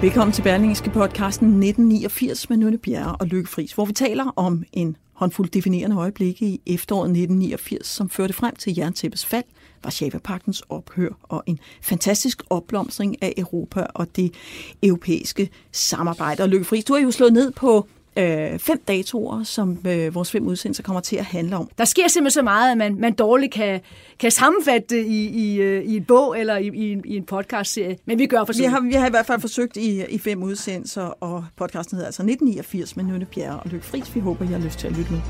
Velkommen til Berlingske podcasten 1989 med Nynne Bjerre og Lykke Friis, hvor vi taler om en håndfuld definerende øjeblikke i efteråret 1989, som førte frem til jerntæppets fald, Varsava-paktens ophør og en fantastisk opblomstring af Europa og det europæiske samarbejde. Og Lykke Friis, du har jo slået ned på øh, fem datoer, som øh, vores fem udsendelser kommer til at handle om. Der sker simpelthen så meget, at man, man dårligt kan, kan sammenfatte det i, i, øh, i en bog eller i, i, en, i en podcast-serie. Men vi gør for Vi har, vi har i hvert fald forsøgt i, i fem udsendelser, og podcasten hedder altså 1989 med Nynne Bjerre og Lykke Friis. Vi håber, I har lyst til at lytte med.